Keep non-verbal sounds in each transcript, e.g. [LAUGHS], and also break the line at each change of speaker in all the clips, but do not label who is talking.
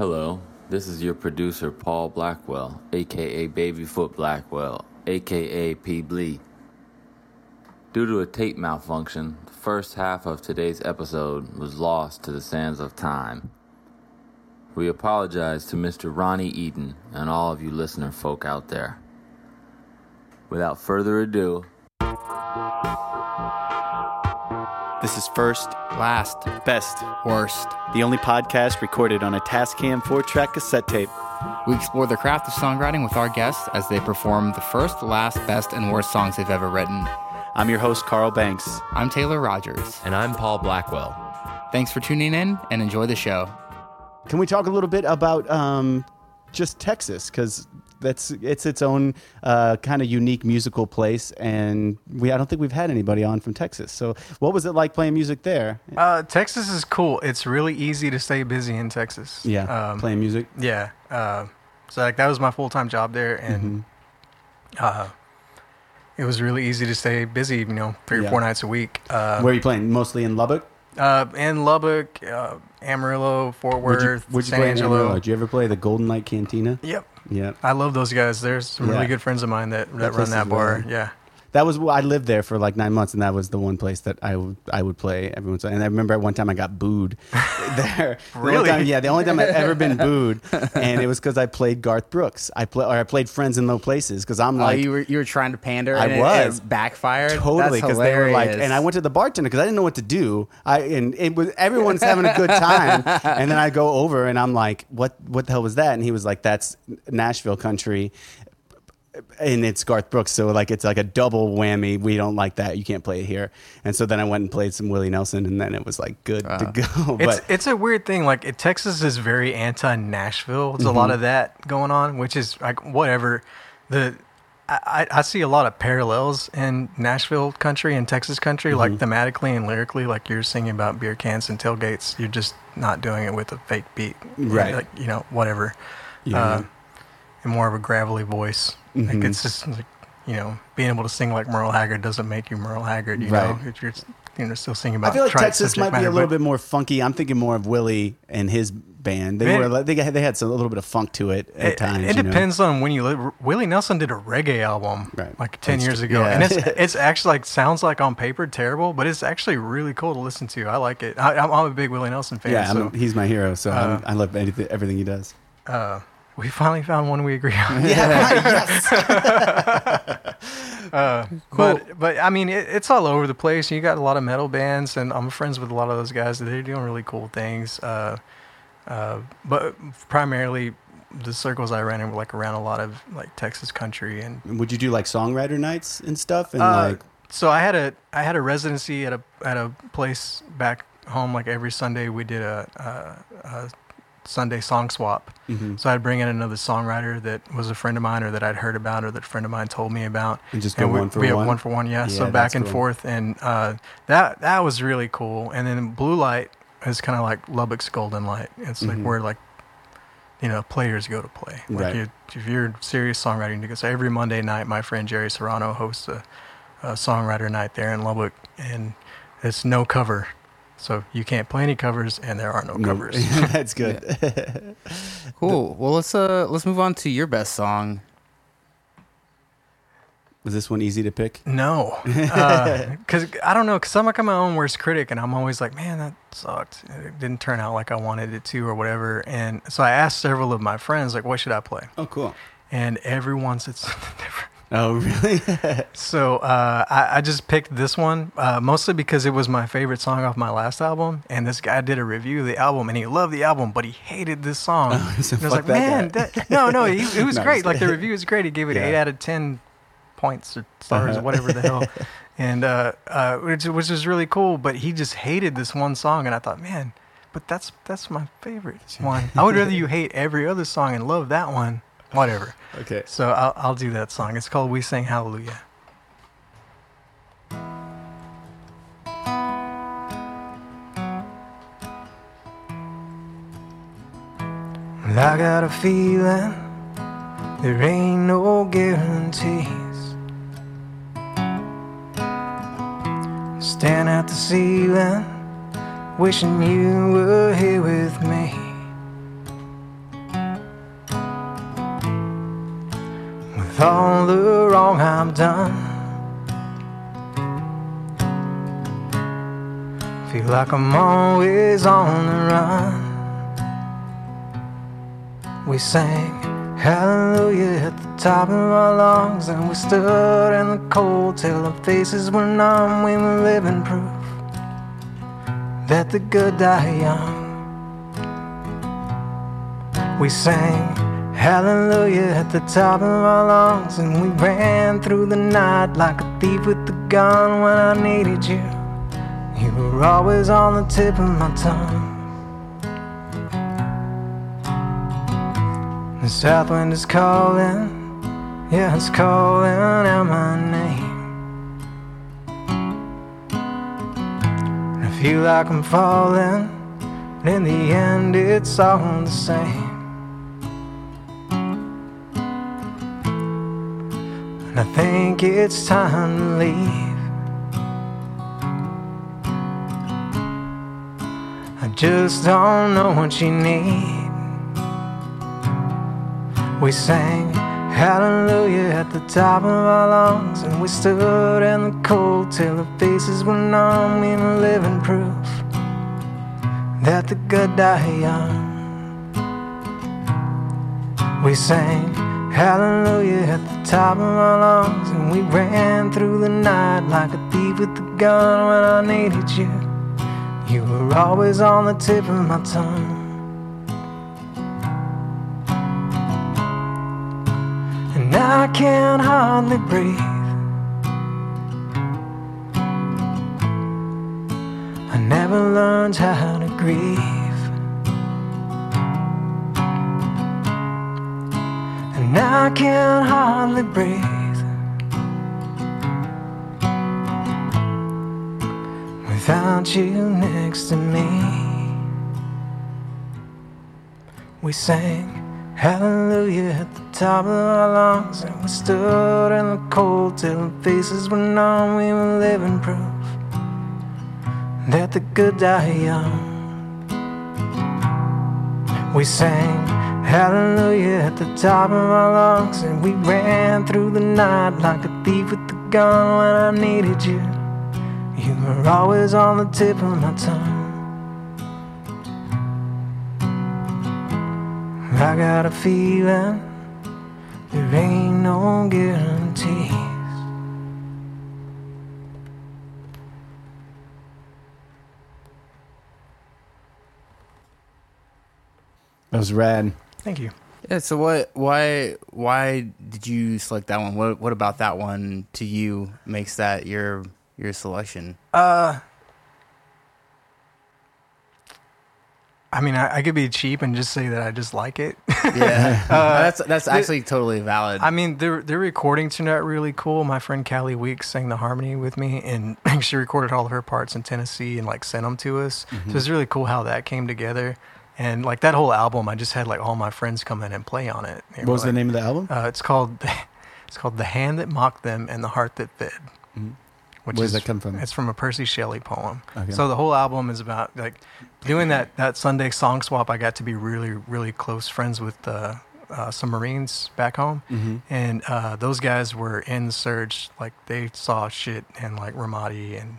Hello, this is your producer Paul Blackwell, aka Babyfoot Blackwell, aka P. Blee. Due to a tape malfunction, the first half of today's episode was lost to the sands of time. We apologize to Mr. Ronnie Eaton and all of you listener folk out there. Without further ado,
This is first,
Last,
best,
worst.
the only podcast recorded on a Tascam 4 track cassette tape.
We explore the craft of songwriting with our guests as they perform the first, last, best, and worst songs they've ever written.
I'm your host, Carl Banks.
I'm Taylor Rogers.
And I'm Paul Blackwell.
Thanks for tuning in and enjoy the show.
Can we talk a little bit about um, just Texas? Because that's it's its own uh, kind of unique musical place, and we I don't think we've had anybody on from Texas. So, what was it like playing music there?
Uh, Texas is cool. It's really easy to stay busy in Texas.
Yeah,
Um,
playing music.
yeah. Uh, so like that was my full time job there, and
Mm-hmm.
uh, it was really easy to stay busy. You know, three
Yeah.
or four nights a week. Uh,
Where are you playing? Mostly in Lubbock.
uh, in Lubbock, uh, Amarillo, Fort
Would you,
Worth,
would you
San Angelo.
Amarillo? Did you ever play the Golden Light Cantina?
Yep.
Yeah,
I love those guys. There's some
Yeah.
really good friends of mine that, that, run that bar.
really-
Yeah.
That was I lived there for like nine months, and that was the one place that I would I would play every once. in a while. And I remember at one time I got booed [LAUGHS] there. The
Really?
time- yeah, the only time I've ever been [LAUGHS] booed, and it was because I played Garth Brooks. I play or I played Friends in Low Places because I'm
Oh,
like.
you were you were trying to pander.
I
and
was.
it backfired.
Totally,
because
they were like, and I went to the bartender because I didn't know what to do. I and it was everyone's having a good time, and then I go over and I'm like, what What the hell was that? And he was like, that's Nashville country, and it's Garth Brooks, so like it's like a double whammy. We don't like that. You can't play it here. And so then I went and played some Willie Nelson, and then it was like good to go. [LAUGHS]
It's
but
it's a weird thing. Like it, Texas is very anti Nashville. There's a
Mm-hmm.
lot of that going on, which is like whatever. The I, I I see a lot of parallels in Nashville country and Texas country, like
Mm-hmm.
thematically and lyrically. Like you're singing about beer cans and tailgates. You're just not doing it with a fake beat,
Right.
Like you know whatever.
Yeah.
Uh, and more of a gravelly voice. Like
Mhm.
it's just like you know being able to sing like Merle Haggard doesn't make you Merle Haggard. You
Right.
know if you're you know still singing about.
I feel like Texas might be a little bit more funky. I'm thinking more of Willie and his band. They
Man.
were like- they had, they had some, a little bit of funk to it at
It,
times.
it
you know?
depends on when you live. Willie Nelson did a reggae album
Right.
like ten
That's
years ago,
Yeah.
and it's [LAUGHS] it's actually like sounds like on paper terrible, but it's actually really cool to listen to. I like it. I, I'm, I'm a big Willie Nelson fan.
Yeah,
so
he's my hero, so
uh,
I love anything, everything he does.
uh, we finally found one we agree on. [LAUGHS] uh, But but I mean, it, it's all over the place. You got a lot of metal bands, and I'm friends with a lot of those guys. They're doing really cool things. Uh, uh, but primarily, the circles I ran in were like around a lot of like Texas country and
Would you do like songwriter nights and stuff? And
uh,
like,
so I had a I had a residency at a at a place back home. Like every Sunday, we did a, a, a Sunday song swap.
mhm.
So I'd bring in another songwriter that was a friend of mine, or that I'd heard about, or that a friend of mine told me about.
and just go
And we,
one for
we have
one.
one for one, yeah.
Yeah,
so back and
cool.
forth, and uh, that that was really cool. And then Blue Light is kind of like Lubbock's Golden Light. It's like
Mhm.
where like you know players go to play. Like
Right.
you, if you're serious songwriting, because every Monday night, my friend Jerry Serrano hosts a, a songwriter night there in Lubbock, and it's no cover. So you can't play any covers, and there are no,
No,
covers. [LAUGHS]
that's good. [LAUGHS]
Cool. Well, let's uh let's move on to your best song.
Was this one easy to pick?
No, [LAUGHS] because I don't know. Because I'm like I'm my own worst critic, and I'm always like, man, that sucked. It didn't turn out like I wanted it to, or whatever. And so I asked several of my friends, like, what should I play?
Oh, cool.
And everyone said something different.
Oh, really? [LAUGHS]
So uh, I, I just picked this one uh, mostly because it was my favorite song off my last album. And this guy did a review of the album, and he loved the album, but he hated this song. [LAUGHS]
so
and I was like,
that
man,
guy."
that, no, no, he, it was [LAUGHS]
No,
great. Like the review is great. He gave it
Yeah.
eight out of ten points or stars
Uh-huh.
or whatever the hell, and uh, uh, which, which was really cool. But he just hated this one song, and I thought, man, but that's that's my favorite one. I would rather you hate every other song and love that one. Whatever.
okay.
So I'll, I'll do that song. It's called "We Sing Hallelujah." Well, I got a feeling there ain't no guarantees. Stand at the ceiling, wishing you were here with me. With all the wrong I've done. Feel like I'm always on the run. We sang hallelujah at the top of our lungs, and we stood in the cold till our faces were numb. We were living proof that the good die young. We sang hallelujah at the top of our lungs, and we ran through the night like a thief with a gun when I needed you. You were always on the tip of my tongue. The south wind is calling, yeah, it's calling out my name. I feel like I'm falling, but in the end, it's all the same. And I think it's time to leave. I just don't know what you need. We sang hallelujah at the top of our lungs, and we stood in the cold till our faces were numb. in living proof that the good die young. We sang hallelujah at the top of our lungs, and we ran through the night like a thief with a gun when I needed you. You were always on the tip of my tongue. And I can't hardly breathe. I never learned how to grieve. And I can hardly breathe. Without you next to me, we sang hallelujah at the top of our lungs, and we stood in the cold till our faces were numb. We were living proof that the good die young. We sang hallelujah at the top of our lungs, and we ran through the night like a thief with a gun when I needed you. You were always on the tip of my tongue. I got a feeling there ain't no guarantees.
That was rad.
Thank you.
Yeah. So what? Why? Why did you select that one? What? What about that one to you makes that your your selection?
Uh, I mean, I, I could be cheap and just say that I just like it.
Yeah. [LAUGHS] [LAUGHS] that's that's actually totally valid.
I mean, their their recording turned out really cool. My friend Callie Weeks sang the harmony with me, and [LAUGHS] she recorded all of her parts in Tennessee and like sent them to us. So it's really cool how that came together. And like that whole album, I just had like all my friends come in and play on it. They
What was the name of the album?
Uh, it's called [LAUGHS] it's called "The Hand That Mocked Them and the Heart That Fed." Which
Where does
is-
that come from?
It's from a Percy Shelley poem.
Okay.
So the whole album is about like doing that that Sunday song swap. I got to be really really close friends with uh, uh, some Marines back home,
Mm-hmm.
and uh, those guys were in the surge. Like they saw shit in like Ramadi and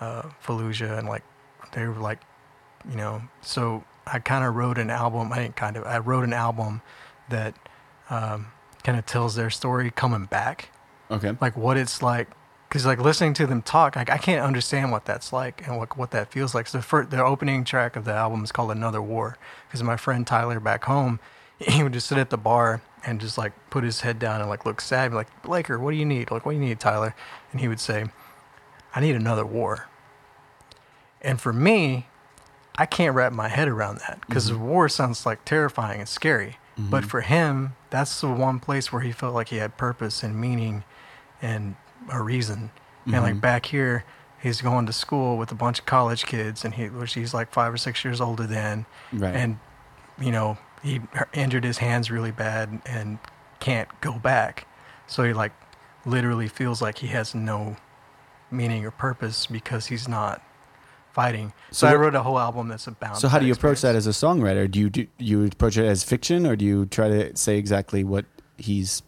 uh, Fallujah, and like they were like, you know. So I kind of wrote an album. I kind of. I wrote an album that um, kind of tells their story coming back
Okay.
like what it's like because like listening to them talk like i can't understand what that's like and what, what that feels like so the, the opening track of the album is called another war because my friend tyler back home [LAUGHS] he would just sit at the bar and just like put his head down and like look sad be like Blaker, what do you need like what do you need tyler and he would say i need another war and for me i can't wrap my head around that because mm-hmm. war sounds like terrifying and scary mm-hmm. but for him that's the one place where he felt like he had purpose and meaning and a reason. And like mm-hmm. back here, he's going to school with a bunch of college kids, and he, which he's like five or six years older than,
Right.
and you know he injured his hands really bad and can't go back. So he like literally feels like he has no meaning or purpose because he's not fighting. So,
So
I wrote a whole album that's about.
So how do you approach that as a songwriter? Do you do you approach it as fiction, or do you try to say exactly what he's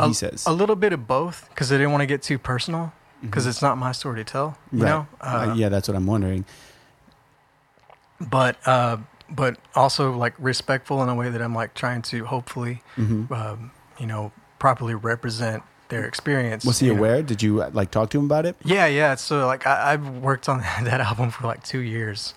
he
a,
says.
a little bit of both because I didn't want to get too personal because it's not my story to tell. You
Right.
know.
Uh, yeah, that's what I'm wondering.
but uh, but also like respectful in a way that I'm like trying to hopefully,
Mm-hmm.
um, you know, properly represent their experience.
Was he
you know.
aware? Did you like talk to him about it?
Yeah, yeah. So like I, I've worked on [LAUGHS] that album for like two years,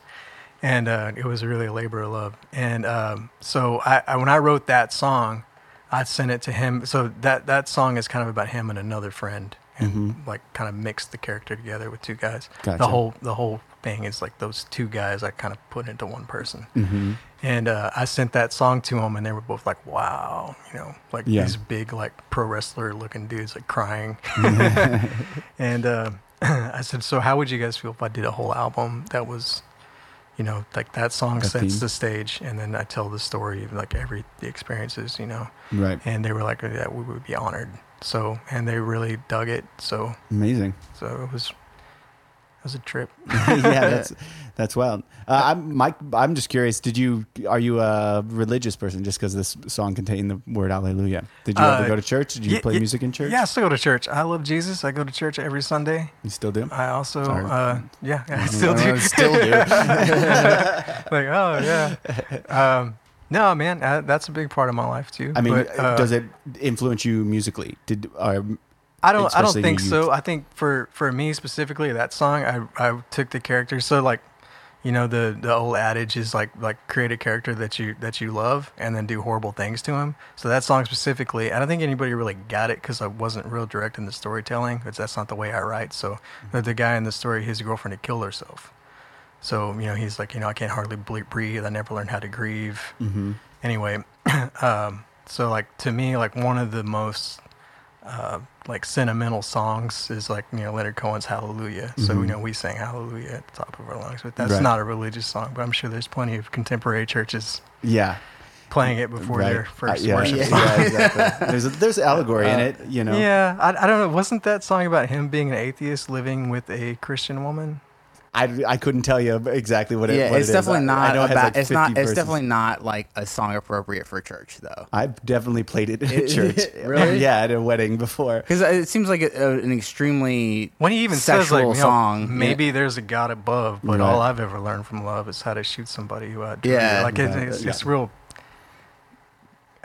and uh, it was really a labor of love. And um, so I, I when I wrote that song, I sent it to him. So that that song is kind of about him and another friend, and like kind of mixed the character together with two guys.
Gotcha.
The whole the whole thing is like those two guys I kind of put into one person.
Mm-hmm.
And uh, I sent that song to them, and they were both like, "Wow," you know, like
Yeah.
these big, like pro wrestler looking dudes, like crying. [LAUGHS] [LAUGHS] and uh, [CLEARS THROAT] I said, "So, how would you guys feel if I did a whole album that was, you know, like that song sets
theme?
the stage, and then I tell the story of like every the experiences, you know?"
Right.
And they were like, "Yeah, we would be honored." So, and they really dug it. So,
Amazing.
so it was, was a trip. [LAUGHS]
yeah, [LAUGHS] that's that's wild. Uh, I'm Mike. I'm just curious. Did you are you a religious person? Just because this song contained the word Hallelujah. Did you ever
Uh,
go to church? Did you
Ye-
play
ye-
music in church?
Yeah, I still go to church. I love Jesus. I go to church every Sunday.
You still do?
I also, uh, yeah, I [LAUGHS] still do.
Uh, still do.
like, oh yeah. Um, no, man, uh, that's a big part of my life too.
I mean,
But, uh,
does it influence you musically? Did or
I don't. I don't think so. I think for for me specifically, that song, I I took the character. So like, you know, the the old adage is like like create a character that you that you love and then do horrible things to him. So that song specifically, I don't think anybody really got it because I wasn't real direct in the storytelling. Because that's not the way I write. So the, the guy in the story, his girlfriend had killed herself. So you know, he's like, you know, I can't hardly breathe. I never learned how to grieve.
Mm-hmm.
Anyway, [CLEARS THROAT] um, so like to me, like one of the most uh, like sentimental songs is like you know Leonard Cohen's Hallelujah. So
Mhm.
you know we sang Hallelujah at the top of our lungs, but that's
Right.
not a religious song. But I'm sure there's plenty of contemporary churches
yeah,
playing it before
right.
their
Uh,
first
yeah,
worship
Yeah.
song.
yeah, exactly. [LAUGHS] There's a, there's allegory in
Uh,
it. You know.
Yeah, I, I don't know. Wasn't that song about him being an atheist living with a Christian woman?
I, I couldn't tell you exactly what it.
yeah,
what
it's
it is.
definitely
I- I
not
know it
about.
like
it's not. It's
verses.
definitely not like a song appropriate for church, though.
I've definitely played it in a church. [LAUGHS]
really? [LAUGHS]
yeah, at a wedding before.
Because it seems like a, a- an extremely
When he even says
sexual
like, you know,
song.
maybe there's a God above, but
Right.
all I've ever learned from love is how to shoot somebody who I
Yeah.
like it, it's,
Yeah.
it's real.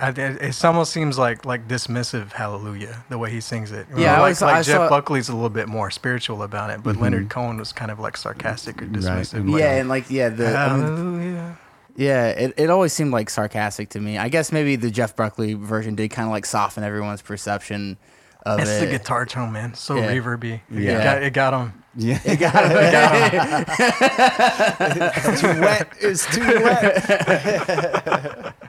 I, it, it almost seems like like dismissive hallelujah the way he sings it.
Yeah, I
like,
always-
like
I
Jeff
saw-
Buckley's a little bit more spiritual about it, but
Mhm.
Leonard Cohen was kind of like sarcastic or
Right.
dismissive. like,
yeah, and like yeah, the I mean,
hallelujah.
yeah, it, it always seemed like sarcastic to me. I guess maybe the Jeff Buckley version did kind of like soften everyone's perception of
It's
it.
the guitar tone, man. So
Yeah.
reverby.
Yeah.
It got, it got him.
Yeah,
It got him.
it's too wet. It's too wet. [LAUGHS]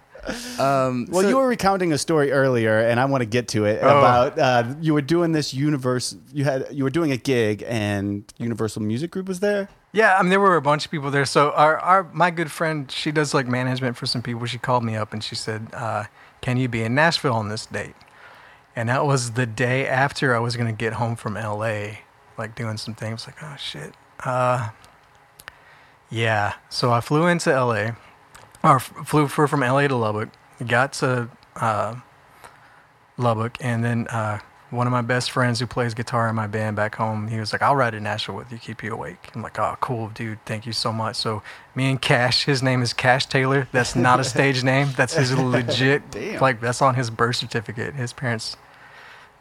Um,
Well,
so-
you were recounting a story earlier, and I want to get to it
Oh.
about uh, you were doing this universe. You had you were doing a gig, and Universal Music Group was there.
Yeah, I mean there were a bunch of people there. So our, our my good friend, she does like management for some people. She called me up and she said, uh, "Can you be in Nashville on this date?" And that was the day after I was gonna get home from L.A. Like doing some things. Like oh shit. Uh, yeah. So I flew into L.A. or flew from L.A. to Lubbock. Got to uh, Lubbock, and then uh, one of my best friends who plays guitar in my band back home, he was like, "I'll ride to Nashville with you, keep you awake." I'm like, "Oh, cool, dude. Thank you so much." So me and Cash, his name is Cash Taylor. That's not a [LAUGHS] stage name. That's his [LAUGHS] legit. Like that's on his birth certificate. His parents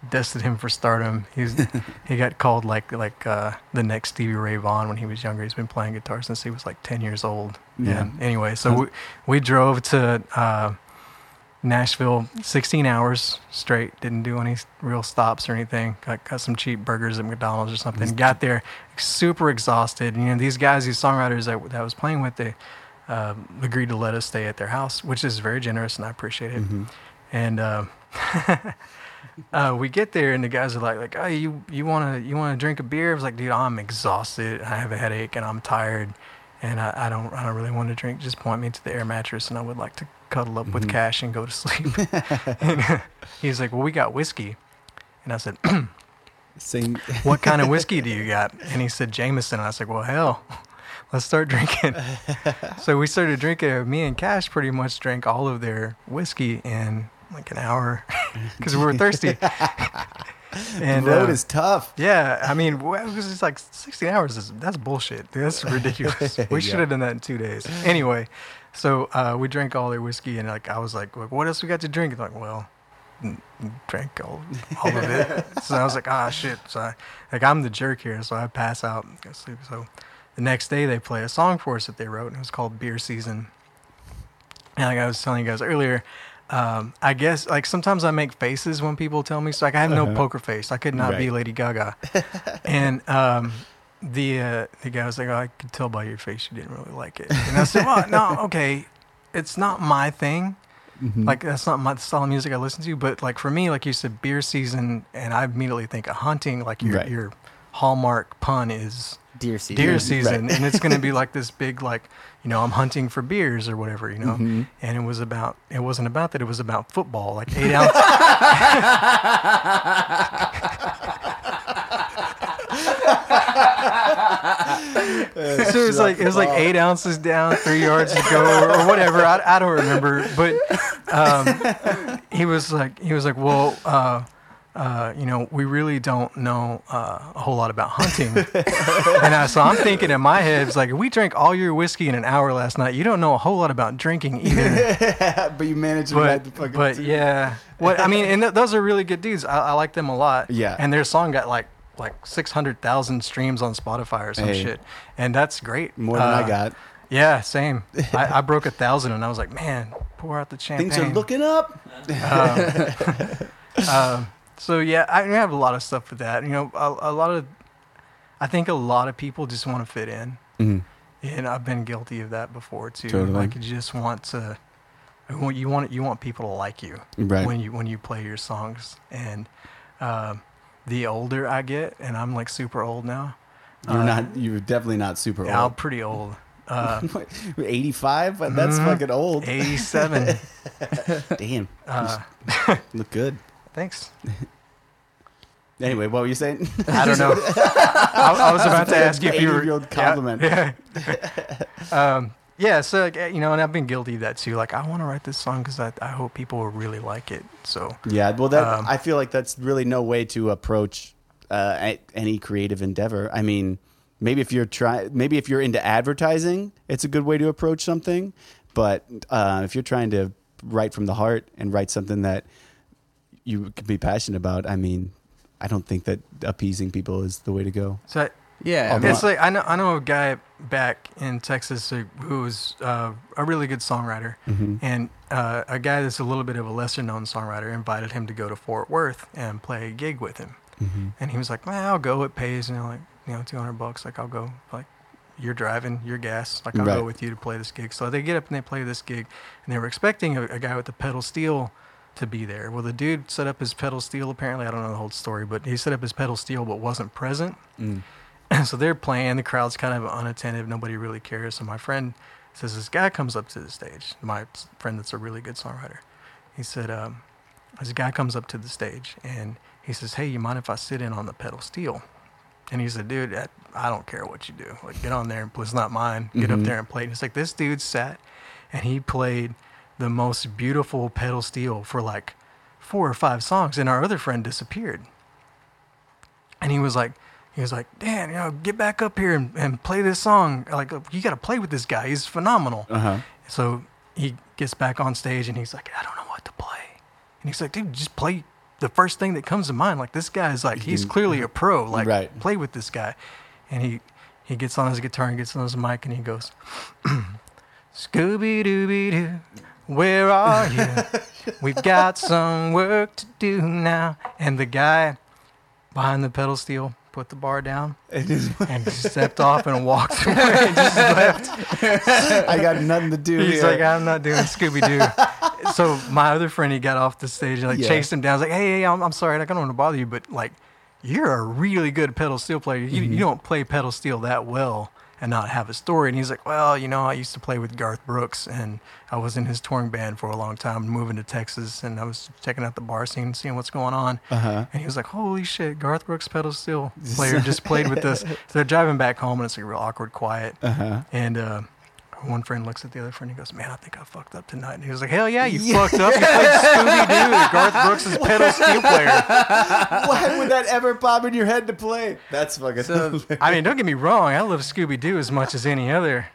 destined him for stardom. He's [LAUGHS] he got called like like uh, the next Stevie Ray Vaughan when he was younger. He's been playing guitar since he was like ten years old.
Yeah.
And anyway, so we we drove to. Uh, Nashville, 16 hours straight. Didn't do any real stops or anything. Got, got some cheap burgers at McDonald's or something. Got there super exhausted. You know, these guys, these songwriters that, that I was playing with, they um, agreed to let us stay at their house, which is very generous and I appreciate it.
Mm-hmm.
And uh, [LAUGHS] uh, we get there and the guys are like, like, oh, you you wanna you wanna drink a beer? I was like, dude, I'm exhausted. I have a headache and I'm tired, and I, I don't I don't really want to drink. Just point me to the air mattress and I would like to cuddle up with
Mhm.
Cash and go to sleep. [LAUGHS] and he's like, well, we got whiskey, and I said, [CLEARS THROAT]
Same.
what kind of whiskey do you [LAUGHS] got? And he said Jameson. And I was like, well, hell, [LAUGHS] let's start drinking. so we started drinking. Me and Cash pretty much drank all of their whiskey in like an hour [LAUGHS] because we were thirsty. [LAUGHS] and
the road
uh,
is tough.
yeah, I mean, it was just like 16 hours. Is, that's bullshit. Dude, that's [LAUGHS] ridiculous. We should have done that in two days. Anyway, so uh, we drank all their whiskey, and like I was like, "Like, what else we got to drink? And like, well, drank all, all of it. so I was like, ah, shit. So I, like I'm the jerk here, so I pass out, and go sleep. So the next day they play a song for us that they wrote, and it was called Beer Season. And like I was telling you guys earlier, um, I guess like sometimes I make faces when people tell me. So like I have no poker face. I could not be Lady Gaga. [LAUGHS] and um, the uh, the guy was like, oh, I could tell by your face you didn't really like it. And I said, well, no, [LAUGHS] okay, it's not my thing. Like that's not my style of music I listen to. But like for me, like you said, beer season, and I immediately think of hunting. Like your
Right.
your hallmark pun is
Deer season.
deer
Right.
and it's going to be [LAUGHS] like this big like you know i'm hunting for beers or whatever you know
Mm-hmm.
and it was about it wasn't about that it was about football like eight ounce [LAUGHS] so it was like it was like eight ounces down three yards to go or, or whatever I, I don't remember but um, he was like he was like well uh, uh, you know, we really don't know uh, a whole lot about hunting. [LAUGHS] and I, so I'm thinking in my head, it's like, we drank all your whiskey in an hour last night, you don't know a whole lot about drinking either. [LAUGHS]
but you managed to write the
but,
fucking.
but yeah, what I mean, and th- those are really good dudes. I, I like them a lot.
Yeah.
and their song got like like six hundred thousand streams on Spotify or some
Hey.
shit, and that's great.
more than
Uh,
I got.
Yeah, same. [LAUGHS] I, I broke a thousand, and I was like, man, pour out the champagne.
Things are looking up.
Um, so yeah, I have a lot of stuff with that. You know, a, a lot of, I think a lot of people just want to fit in,
Mhm.
and I've been guilty of that before too.
Totally.
Like you just want to, you want you want you want people to like you
Right.
when you when you play your songs. And um, the older I get, and I'm like super old now.
You're
uh,
not. You're definitely not super
Yeah, I'm pretty old. [LAUGHS] Uh,
85. But That's
Mhm.
fucking old.
87. [LAUGHS]
Damn.
Uh, [LAUGHS]
Look good.
thanks.
Anyway, what were you saying?
I don't know. I, [LAUGHS] I was about to ask you if you were
80-year-old compliment.
Yeah. [LAUGHS] yeah. um, yeah. So you know, and I've been guilty of that too. Like, I want to write this song because I, I hope people will really like it. So
Yeah, well, that
Um,
I feel like that's really no way to approach uh, any creative endeavor. I mean, maybe if you're try, maybe if you're into advertising, it's a good way to approach something. But uh, if you're trying to write from the heart and write something that you can be passionate about, I mean, I don't think that appeasing people is the way to go.
so I,
Yeah,
Although-
it's like I know I know a guy back in Texas who who was uh, a really good songwriter,
Mm-hmm.
and uh, a guy that's a little bit of a lesser known songwriter invited him to go to Fort Worth and play a gig with him.
Mm-hmm.
And he was like, "Man, I'll go. It pays, you know, like you know, two hundred bucks. Like I'll go. Like you're driving, your gas. Like I'll
Right.
go with you to play this gig." So they get up and they play this gig, and they were expecting a, a guy with the pedal steel to be there. Well, the dude set up his pedal steel. Apparently, I don't know the whole story, but he set up his pedal steel, but wasn't present.
Mm. [CLEARS THROAT]
so they're playing. The crowd's kind of unattentive. Nobody really cares. So my friend says, this guy comes up to the stage. My friend that's a really good songwriter. He said, um, this guy comes up to the stage and he says, hey, you mind if I sit in on the pedal steel? And he said, dude, I, I don't care what you do. Like, get on there and play. It's not mine. Get
Mhm.
up there and play. And it's like this dude sat and he played the most beautiful pedal steel for like four or five songs. And our other friend disappeared. And he was like, he was like, Dan, you know, get back up here and, and play this song. Like, you got to play with this guy. He's phenomenal.
Uh huh.
So he gets back on stage and he's like, I don't know what to play. And he's like, dude, just play the first thing that comes to mind. Like this guy is like, he's clearly a pro. [LAUGHS] Like,
Right.
play with this guy. And he he gets on his guitar and gets on his mic and he goes, [CLEARS THROAT] Scooby Dooby Doo, where are you? [LAUGHS] We've got some work to do now. And the guy behind the pedal steel put the bar down [LAUGHS] and just stepped off and walked [LAUGHS] away and just left.
I got nothing to do
He's
here.
like, I'm not doing Scooby Doo. so my other friend, he got off the stage and like
Yeah.
chased him down. He's like, hey, hey, I'm, I'm sorry, like, I don't want to bother you, but like, you're a really good pedal steel player. You,
Mm-hmm.
you don't play pedal steel that well and not have a story. And he's like, well, you know, I used to play with Garth Brooks and I was in his touring band for a long time, moving to Texas, and I was checking out the bar scene, seeing what's going on.
Uh-huh.
And he was like, holy shit, Garth Brooks pedal steel [LAUGHS] player just played with us. So they're driving back home and it's like real awkward quiet.
Uh huh.
And uh, one friend looks at the other friend and goes, "Man, I think I fucked up tonight." And he was like, "Hell yeah, you fucked up. You played [LAUGHS] Scooby Doo, Garth Brooks' is pedal steel player." [LAUGHS]
Why would that ever pop in your head to play? That's fucking.
So-
I mean, don't get me wrong. I love Scooby Doo as much as any other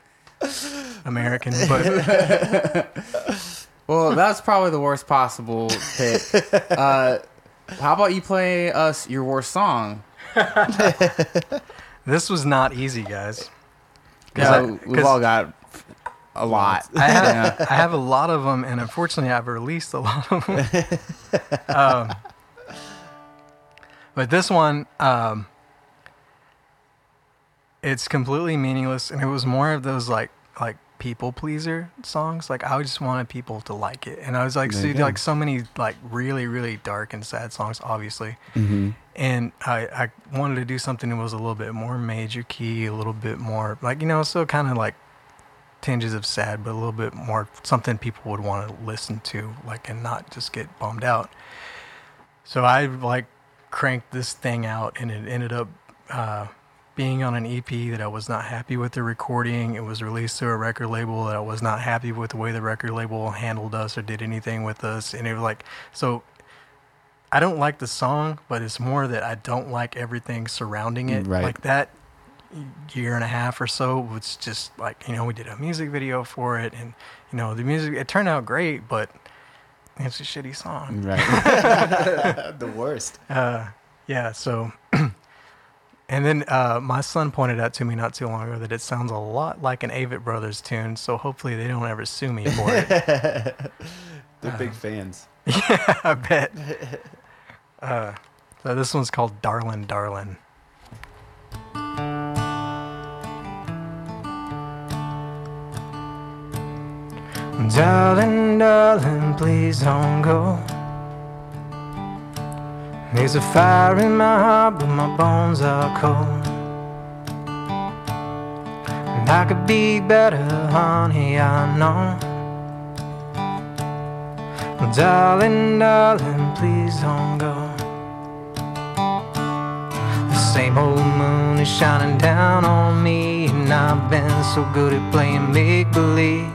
American, but [LAUGHS]
Well, that's probably the worst possible pick. Uh, how about you play us your worst song?
this was not easy, guys. 'Cause
Yeah,
I-
we've
'cause
all got a lot. [LAUGHS]
I have,
Yeah.
I have a lot of them, and unfortunately, I've released a lot of them. [LAUGHS] um, but this one, um, it's completely meaningless, and it was more of those like like people pleaser songs. Like I just wanted people to like it, and I was like, so, like so many like really really dark and sad songs, obviously.
hmm
And I, I wanted to do something that was a little bit more major key, a little bit more like you know, still kind of like tinges of sad, but a little bit more something people would want to listen to, like and not just get bummed out. So I like cranked this thing out, and it ended up uh, being on an EP that I was not happy with the recording. It was released to a record label that I was not happy with the way the record label handled us or did anything with us, and it was like so. I don't like the song, but it's more that I don't like everything surrounding it.
Right.
Like that year and a half or so was just like you know we did a music video for it, and you know the music it turned out great, but it's a shitty song.
Right. [LAUGHS] the worst.
Uh, yeah, so. [CLEARS THROAT] And then uh, my son pointed out to me not too long ago that it sounds a lot like an Avett Brothers tune, so hopefully they don't ever sue me for it. [LAUGHS]
They're big fans. [LAUGHS]
yeah I bet. Uh, so this one's called Darlin' Darlin'. Darling, darling, please don't go. There's a fire in my heart, but my bones are cold. And I could be better, honey, I know. Darling, darling, please don't go. The same old moon is shining down on me, and I've been so good at playing make believe.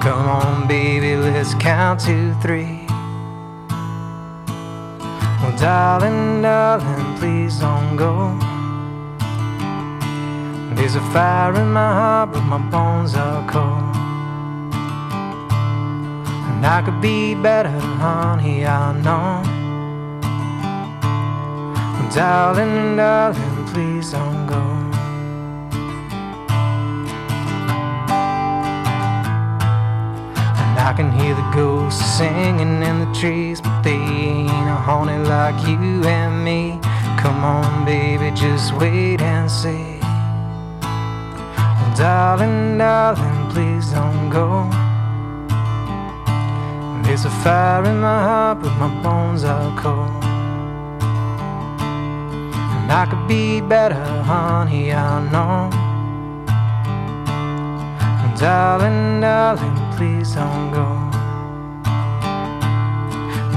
Come on, baby, let's count to three. Well, darling, darling, please don't go. There's a fire in my heart, but my bones are cold. And I could be better, honey, I know. Well, darling, darling, please don't Ghosts singing in the trees, but they ain't a haunted like you and me. Come on, baby, just wait and see. Well, darling, darling, please don't go. There's a fire in my heart, but my bones are cold. And I could be better, honey, I know. Oh, darling, darling, please don't go.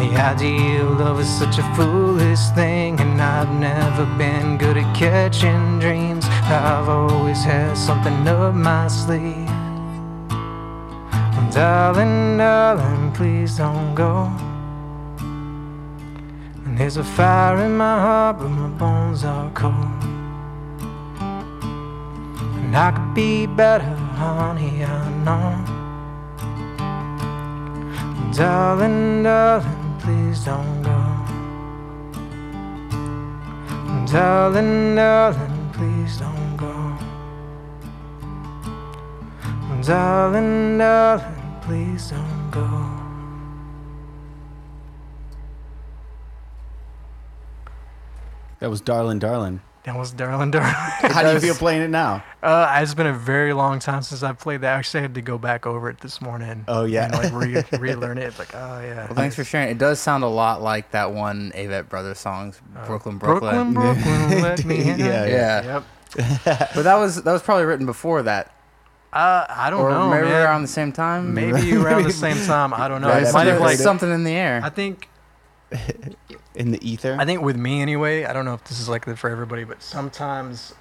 The idea of love is such a foolish thing, and I've never been good at catching dreams. I've always had something up my sleeve. Darling, darling, please don't go. And there's a fire in my heart, but my bones are cold. And I could be better, honey, I know. Darling, darling, please don't go. Darling, darling, please don't go. Darling, darling, please don't go.
That was Darling, Darlin'.
That was Darling, Darling.
How do you feel playing it now?
Uh, it's been a very long time since I've played that. I actually had to go back over it this morning.
Oh, yeah.
and like re- [LAUGHS] relearn it. It's like, oh yeah.
Well, thanks for sharing. It does sound a lot like that one Avett Brothers songs, Brooklyn,
Brooklyn,
Brooklyn.
Brooklyn, [LAUGHS] let me in.
Yeah,
yeah.
Yep. [LAUGHS]
But that was that was probably written before that,
Uh, I don't
or
know,
maybe
man.
around the same time.
Maybe around the same time. I don't know.
Right
it might have
the-
like.
something in the air.
I think.
In the ether.
I think with me anyway. I don't know if this is like that for everybody, but sometimes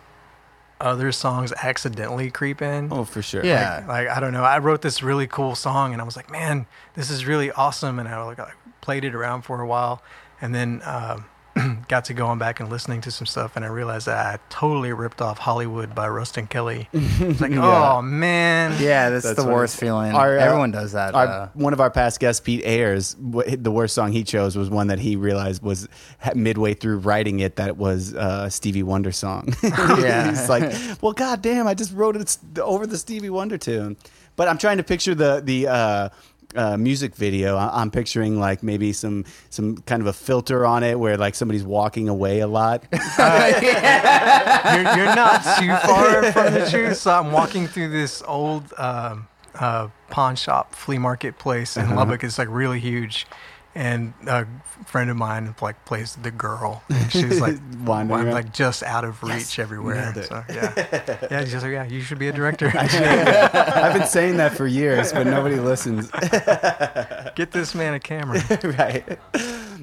other songs accidentally creep in.
Oh, for sure.
Yeah.
Like I don't know, I wrote this really cool song, and I was like, man, this is really awesome, and I like I played it around for a while, and then. Um, [CLEARS THROAT] got to going back and listening to some stuff, and I realized that I totally ripped off Hollywood by Ruston Kelly. [LAUGHS] It's like,
Yeah.
oh man,
Yeah, that's,
That's
the worst feeling.
Our, uh,
Everyone does that.
Our,
uh,
one of our past guests, Pete Ayers, wh- the worst song he chose was one that he realized was ha- midway through writing it that it was uh, a Stevie Wonder song. [LAUGHS]
Yeah. [LAUGHS]
He's like, well, goddamn, I just wrote it over the Stevie Wonder tune. But I'm trying to picture the the. Uh, uh, music video. I- I'm picturing like maybe some some kind of a filter on it where like somebody's walking away a lot. [LAUGHS]
you're, you're not too far from the truth. So I'm walking through this old um, uh, pawn shop flea market place in Lubbock. It's like really huge. And a friend of mine like plays the girl. [LAUGHS] And she's like
Wandering
wa-
around.
like just out of reach everywhere.
nailed it.
So yeah, [LAUGHS] yeah. She's like, yeah, you should be a director. [LAUGHS]
I've been saying that for years, but nobody listens.
Get this man a camera.
right,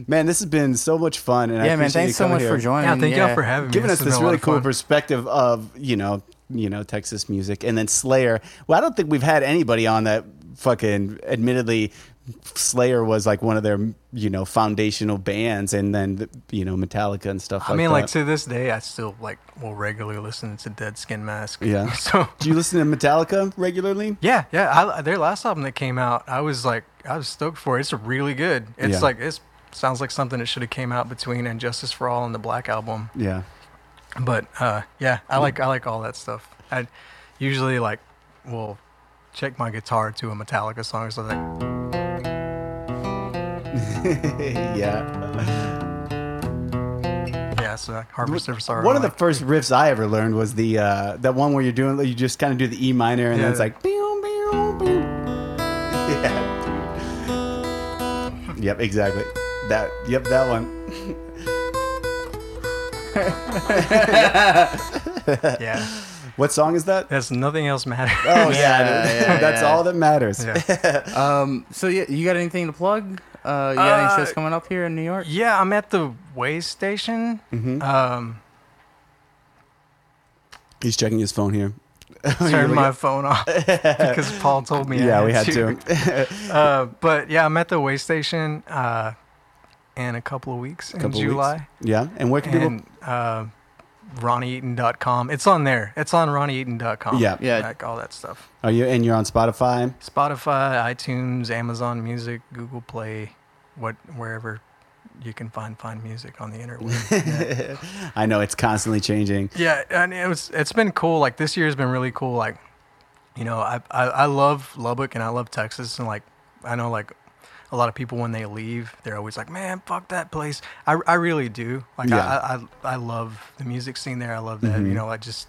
man. This has been so much fun, and I
yeah, man.
appreciate you
Thanks so
coming
much
here.
for joining.
Yeah, thank y'all for having me.
giving us this
been a lot
really cool
fun.
perspective of you know you know Texas music, and then Slayer. Well, I don't think we've had anybody on that fucking admittedly. Slayer was like one of their you know foundational bands, and then you know Metallica and stuff. Like that.
I
like
mean,
that.
like to this day, I still like will regularly listen to Dead Skin Mask.
Yeah. [LAUGHS]
So
do you listen to Metallica regularly?
Yeah, yeah. I, their last album that came out, I was like, I was stoked for it. It's really good. It's
Yeah.
like it sounds like something that should have came out between and Justice for All and the Black album.
Yeah,
But uh, yeah, I like I like all that stuff. I usually like will check my guitar to a Metallica song. So like, [LAUGHS]
yeah.
yeah, so like Harvester of Sorrow.
One of the first riffs I ever learned was the uh, that one where you're doing you just kind of do the E minor and then it's like boom boom boom. yeah. Yep, exactly. That yep, that one. [LAUGHS]
yeah,
What song is that?
that's nothing else matters.
Oh yeah,
Yeah, [LAUGHS] yeah,
that's
yeah.
all that matters.
yeah.
Um. So yeah, you got anything to plug? Uh, you got any
Uh,
shows coming up here in New York?
yeah, I'm at the way station.
Mhm.
Um,
He's checking his phone here. [LAUGHS]
turn my phone off [LAUGHS] because Paul told me. I
yeah, we had to. [LAUGHS]
uh, but yeah, I'm at the way station uh, in a couple of weeks in
Couple of
July.
yeah, and where can people?
And uh, RonnieEaton.com. It's on there. It's on RonnieEaton.com.
Yeah.
Yeah.
Like all that stuff.
Are you and you're on Spotify?
Spotify, iTunes, Amazon Music, Google Play, what wherever you can find find music on the internet. [LAUGHS]
I know it's constantly changing.
Yeah, and it was it's been cool. Like this year has been really cool. Like, you know, I I, I love Lubbock and I love Texas and like I know like a lot of people when they leave, they're always like, "Man, fuck that place." I, I really do. Like
Yeah.
I, I I love the music scene there. I love that.
Mhm.
You know, I just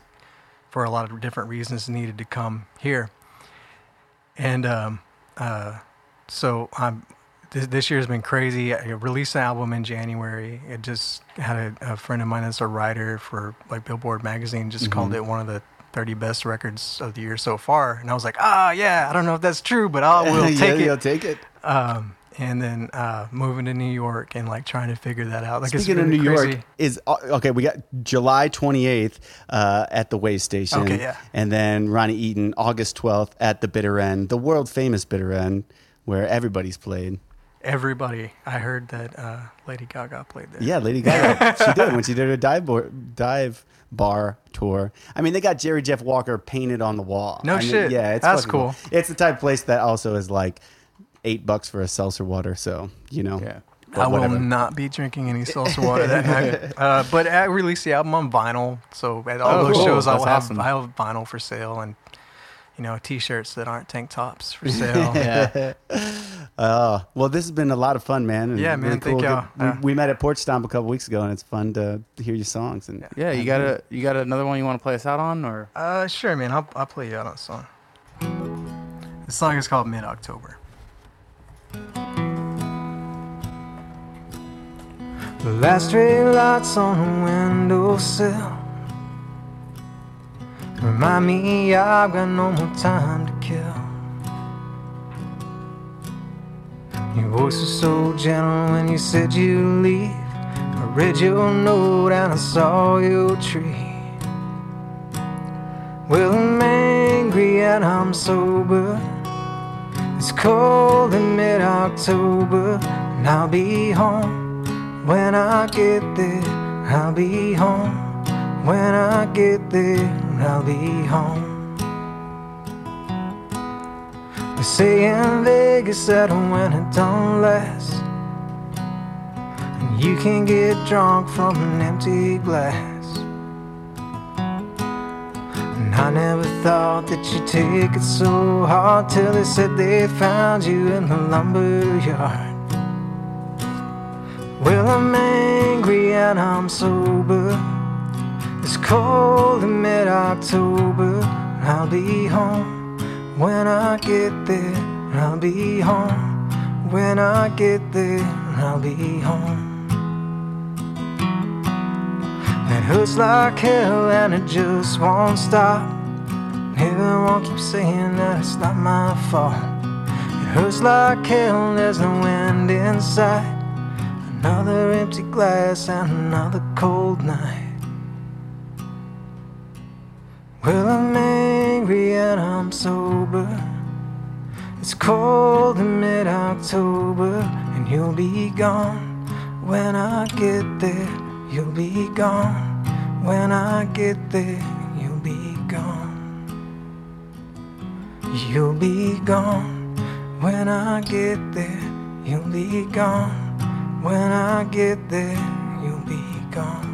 for a lot of different reasons needed to come here. And um uh so I'm this, this year has been crazy. I released an album in January. It just had a, a friend of mine that's a writer for like Billboard magazine just called
Mhm.
it one of the 30 best records of the year so far. And I was like, ah, yeah, I don't know if that's true, but I will [LAUGHS]
Yeah,
take
You'll
it.
take it.
Um, and then uh, moving to New York and like trying to figure that out. Like
Speaking
it's
of New
crazy.
York, is uh, okay. We got July 28th uh, at the Way Station.
Okay, yeah.
And then Ronnie Eaton, August 12th at the Bitter End, the world famous Bitter End, where everybody's played.
Everybody, I heard that uh, Lady Gaga played there.
Yeah, Lady Gaga. [LAUGHS] she did when she did her dive bar, dive bar tour. I mean, they got Jerry Jeff Walker painted on the wall.
No
I mean,
shit.
Yeah, it's
That's
fucking
cool.
It's the type of place that also is like eight bucks for a seltzer water. So you know,
Yeah.
I will
whatever.
not be drinking any seltzer water that night. [LAUGHS] Uh, but I released the album on vinyl, so at all
Oh,
those
cool.
shows I'll have
awesome.
I have vinyl for sale and you know t-shirts that aren't tank tops for sale. [LAUGHS]
Yeah. [LAUGHS]
Uh, well, this has been a lot of fun, man. and
Yeah, man,
really
thank
cool.
y'all.
We, we met at Porch Stomp a couple weeks ago, and it's fun to hear your songs. And
Yeah. You got a you got another one you want to play us out on or?
Uh, sure, man. I'll I'll play you out on a song. The song is called Mid October. The last stray lights on the windowsill remind me I've got no more time to kill. Your voice was so gentle when you said you'd leave. I read your note and I saw your tree. Well, I'm angry and I'm sober. It's cold in mid October, and I'll be home when I get there. I'll be home when I get there. I'll be home. They say in Vegas that when it don't last, and you can get drunk from an empty glass. And I never thought that you'd take it so hard till they said they found you in the lumber yard. Well, I'm angry and I'm sober. It's cold in mid October. I'll be home when I get there. I'll be home when I get there. I'll be home. It hurts like hell and it just won't stop. Everyone keep saying that it's not my fault. It hurts like hell, there's no end in sight. Another empty glass and another cold night. Well, I'm angry and I'm sober. It's cold in mid October, and you'll be gone when I get there. You'll be gone when I get there. You'll be gone. You'll be gone when I get there. You'll be gone when I get there. You'll be gone.